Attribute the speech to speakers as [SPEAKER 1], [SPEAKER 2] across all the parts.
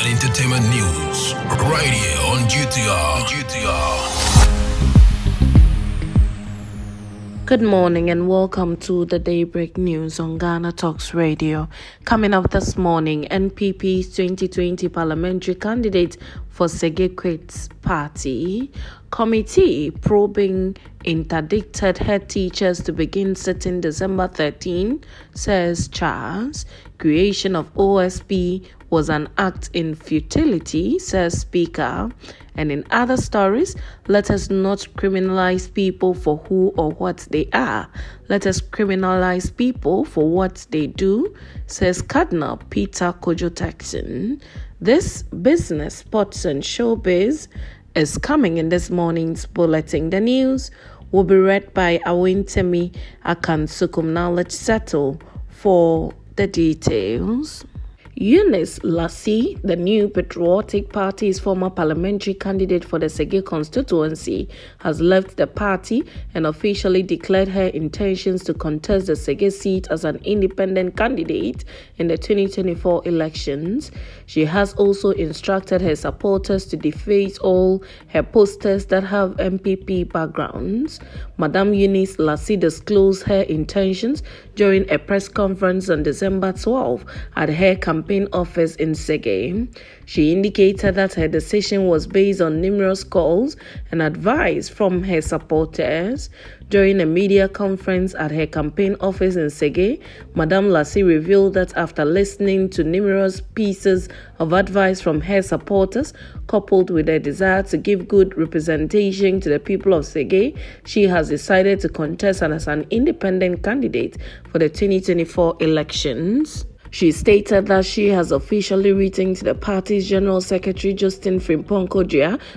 [SPEAKER 1] and entertainment news right here on GTR. GTR.
[SPEAKER 2] Good morning and welcome to the Daybreak News on Ghana Talks Radio. Coming up this morning, NPP's 2020 parliamentary candidate for Sege quits party committee probing interdicted head teachers to begin sitting December 13, says CHASS. Creation of OSP was an act in futility, says Speaker. And in other stories, let us not criminalize people for who or what they are. Let us criminalize people for what they do, says Cardinal Peter Kodwo Turkson. This business, sports, and showbiz is coming in this morning's bulletin. The news will be read by Awin Awentemi Akansukum. Now let's settle for the details. Eunice Lassie, the new Patriotic Party's former parliamentary candidate for the Sege constituency, has left the party and officially declared her intentions to contest the Sege seat as an independent candidate in the 2024 elections. She has also instructed her supporters to deface all her posters that have NPP backgrounds. Madame Eunice Lassie disclosed her intentions during a press conference on December 12 at her campaign office in Sege. She indicated that her decision was based on numerous calls and advice from her supporters. During a media conference at her campaign office in Sege, Madame Lassie revealed that after listening to numerous pieces of advice from her supporters, coupled with a desire to give good representation to the people of Sege, she has decided to contest as an independent candidate for the 2024 elections. She stated that she has officially written to the party's General Secretary Justin Frimpong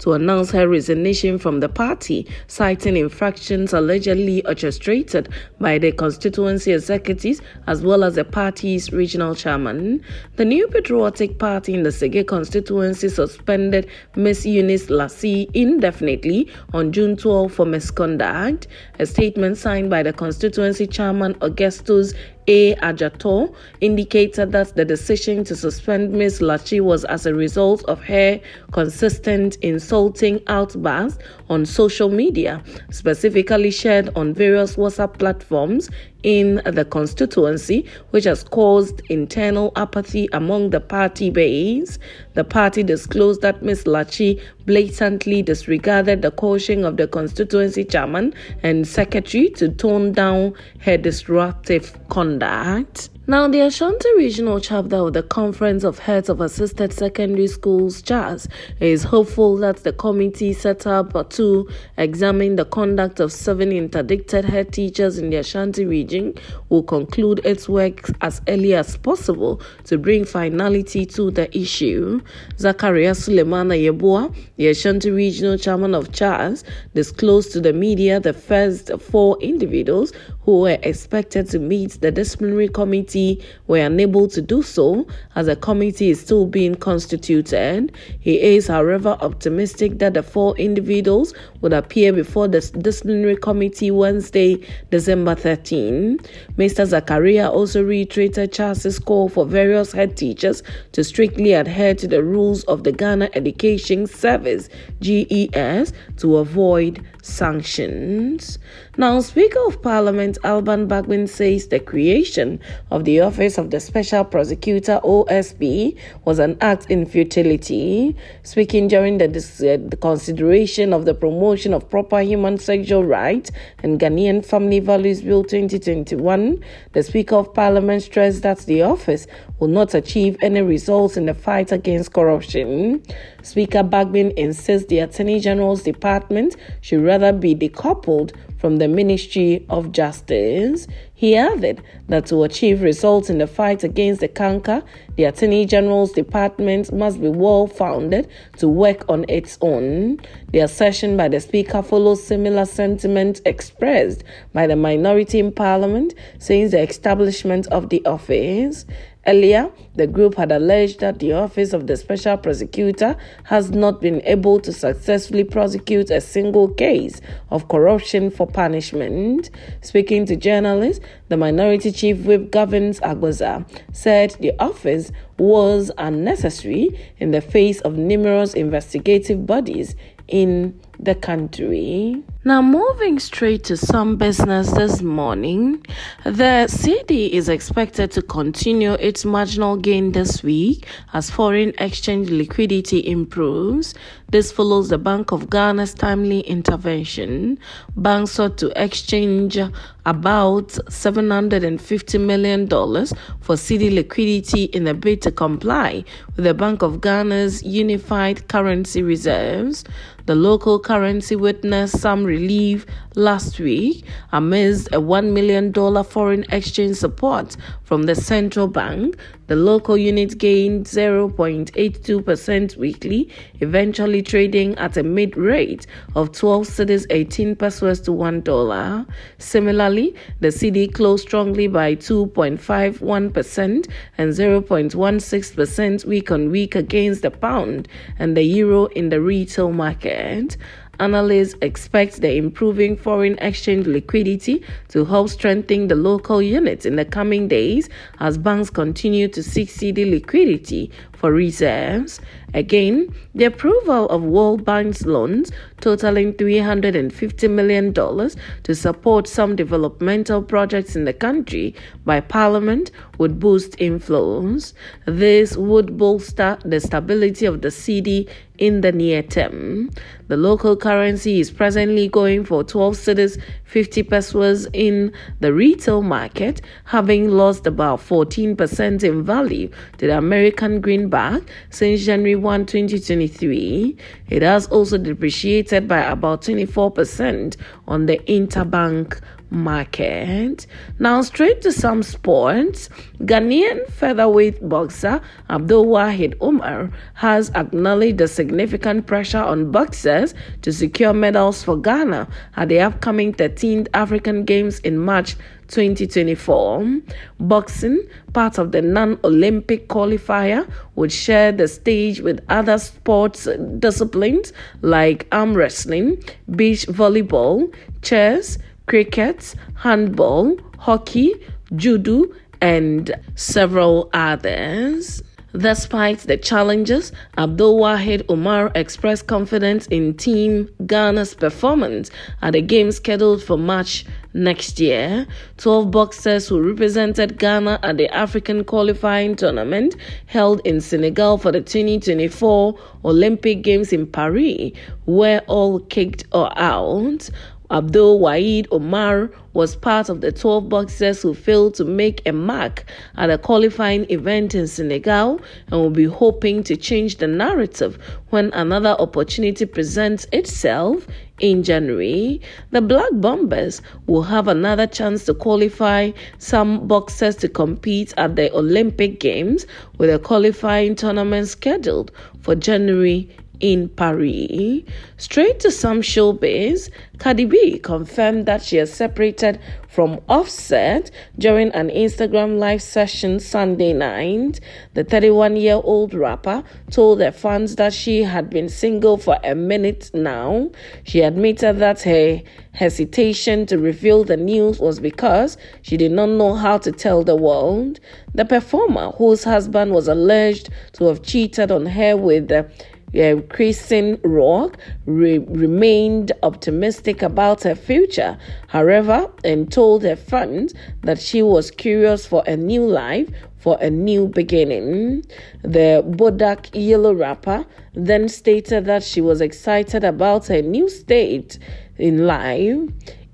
[SPEAKER 2] to announce her resignation from the party, citing infractions allegedly orchestrated by the constituency executives as well as the party's regional chairman. The new Patriotic Party in the Sege constituency suspended Ms. Eunice Lassie indefinitely on June 12 for misconduct. A statement signed by the constituency chairman Augustus a. Ajato indicated that the decision to suspend Ms. Lachi was as a result of her consistent insulting outbursts on social media, specifically shared on various WhatsApp platforms in the constituency, which has caused internal apathy among the party base. The party disclosed that Ms. Lachi blatantly disregarded the caution of the constituency chairman and secretary to tone down her disruptive conduct. Now, the Ashanti Regional Chapter of the Conference of Heads of Assisted Secondary Schools, CHASS, is hopeful that the committee set up to examine the conduct of seven interdicted head teachers in the Ashanti region will conclude its work as early as possible to bring finality to the issue. Zakaria Suleiman Yeboah, the Ashanti Regional Chairman of CHASS, disclosed to the media the first four individuals who were expected to meet the disciplinary committee were unable to do so as the committee is still being constituted. He is, however, optimistic that the four individuals would appear before the disciplinary committee Wednesday, December 13. Mr. Zakaria also reiterated CHASS's call for various head teachers to strictly adhere to the rules of the Ghana Education Service GES to avoid sanctions. Now, Speaker of Parliament Alban Bagbin says the creation of the Office of the Special Prosecutor OSP was an act in futility. Speaking during the, uh, the consideration of the promotion of proper human sexual rights and Ghanaian Family Values Bill 2021, the Speaker of Parliament stressed that the office will not achieve any results in the fight against corruption. Speaker Bagbin insists the Attorney General's Department should rather be decoupled from the Ministry of Justice. He added that to achieve results in the fight against the canker, the Attorney General's Department must be well founded to work on its own. The assertion by the Speaker follows similar sentiment expressed by the minority in Parliament since the establishment of the office. Earlier, the group had alleged that the Office of the Special Prosecutor has not been able to successfully prosecute a single case of corruption for punishment. Speaking to journalists, the Minority Chief Whip Governs Agbodza said the office was unnecessary in the face of numerous investigative bodies in the country. Now, moving straight to some business this morning, the cedi is expected to continue its marginal gain this week as foreign exchange liquidity improves. This follows the Bank of Ghana's timely intervention. Banks sought to exchange about $750 million for cedi liquidity in a bid to comply with the Bank of Ghana's unified currency reserves. The local currency witnessed some relief last week amidst a $1 million foreign exchange support from the central bank. The local unit gained 0.82% weekly, eventually trading at a mid rate of 12 cedis 18 pesewas to $1. Similarly, the cedi closed strongly by 2.51% and 0.16% week on week against the pound and the euro in the retail market. Analysts expect the improving foreign exchange liquidity to help strengthen the local units in the coming days as banks continue to seek cedi liquidity for reserves. Again, the approval of World Bank's loans totaling $350 million to support some developmental projects in the country by Parliament would boost inflows. This would bolster the stability of the cedi in the near term. The local currency is presently going for 12 cedis 50 pesewas in the retail market, having lost about 14% in value to the American greenback since January 1, 2023. It has also depreciated by about 24% on the interbank market. Now, straight to some sports. Ghanaian featherweight boxer Abdul Wahid Omar has acknowledged the significant pressure on boxers to secure medals for Ghana at the upcoming 13th African Games in March 2024. Boxing, part of the non Olympic qualifier, would share the stage with other sports disciplines like arm wrestling, beach volleyball, chess, cricket, handball, hockey, judo, and several others. Despite the challenges, Abdul Wahid Omar expressed confidence in Team Ghana's performance at the games scheduled for March next year. 12 boxers who represented Ghana at the African qualifying tournament held in Senegal for the 2024 Olympic Games in Paris were all kicked out. Abdul Wahid Omar was part of the 12 boxers who failed to make a mark at a qualifying event in Senegal and will be hoping to change the narrative when another opportunity presents itself in January. The Black Bombers will have another chance to qualify some boxers to compete at the Olympic Games with a qualifying tournament scheduled for January in Paris. Straight to some showbiz, Cardi B confirmed that she has separated from Offset during an Instagram live session Sunday night. The 31 year old rapper told her fans that she had been single for a minute now. She admitted that her hesitation to reveal the news was because she did not know how to tell the world. The performer, whose husband was alleged to have cheated on her with the uh, Chrisean Rock re- remained optimistic about her future, however, and told her fans that she was curious for a new life, for a new beginning. The Bodak Yellow rapper then stated that she was excited about her new state in life.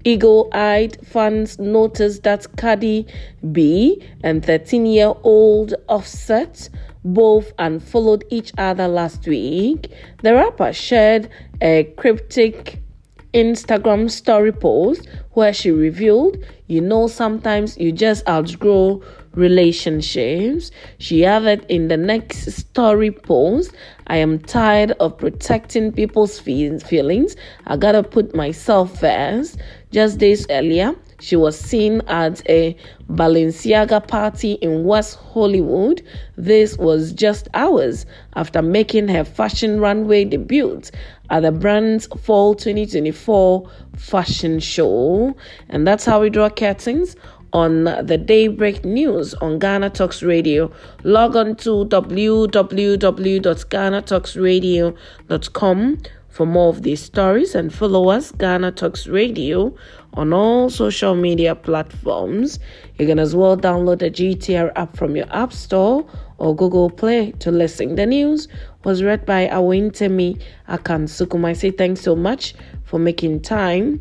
[SPEAKER 2] Eagle eyed fans noticed that Cardi B and 13 year old Offset both unfollowed each other last week. The rapper shared a cryptic Instagram story post where she revealed, you know, sometimes you just outgrow relationships. She added in the next story post, I am tired of protecting people's feelings. I gotta put myself first. Just days earlier, she was seen at a Balenciaga party in West Hollywood. This was just hours after making her fashion runway debut at the brand's Fall 2024 fashion show. And that's how we draw curtains on the Daybreak News on Ghana Talks Radio. Log on to www.ghanatalksradio.com for more of these stories and follow us, Ghana Talks Radio, on all social media platforms. You can as well download the GTR app from your App Store or Google Play to listen. The news was read by Awentemi Akansukum. I say thanks so much for making time.